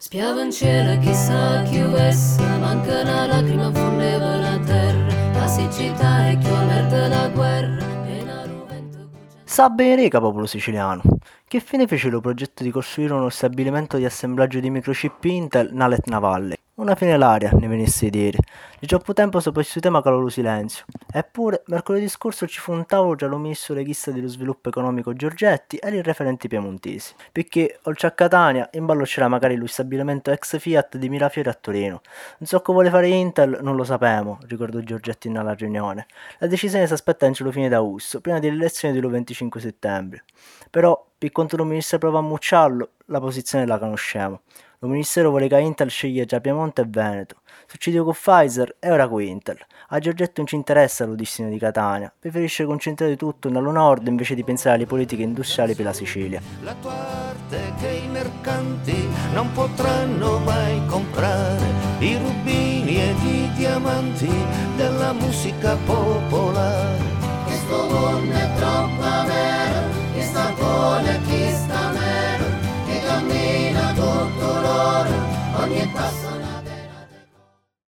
Spiava in cielo chissà chi uvesse, manca una lacrima fondeva la terra, la siccità e chi merda la guerra. Sa Benerica, popolo siciliano, che fine fece lo progetto di costruire uno stabilimento di assemblaggio di microchip Intel nell'Etna Valley? Una fine l'aria, ne venisse a dire. Di troppo tempo su questo tema calò lo silenzio. Eppure, mercoledì scorso ci fu un tavolo tra lo ministro leghista dello sviluppo economico Giorgetti e i referenti piemontesi. Perché, oltre a Catania, in ballo c'era magari lo stabilimento ex Fiat di Mirafiori a Torino. Non so cosa vuole fare Intel, non lo sappiamo, ricordò Giorgetti nella riunione. La decisione si aspetta entro la fine d'agosto, prima delle elezioni del 25 settembre. Però, per quanto il ministro prova a mucciarlo, la posizione la conosciamo. Il Ministero vuole che Intel sceglie già Piemonte e Veneto. Succede con Pfizer e ora con Intel. A Giorgetto non ci interessa lo destino di Catania, preferisce concentrare tutto nella nord invece di pensare alle politiche industriali per la Sicilia. La tua arte che i mercanti non potranno mai comprare, i rubini ed i diamanti della musica popolare. Questo mondo è troppo vero, chi sta buono e chi sta meno, che cammina tutto l'oro, ogni passo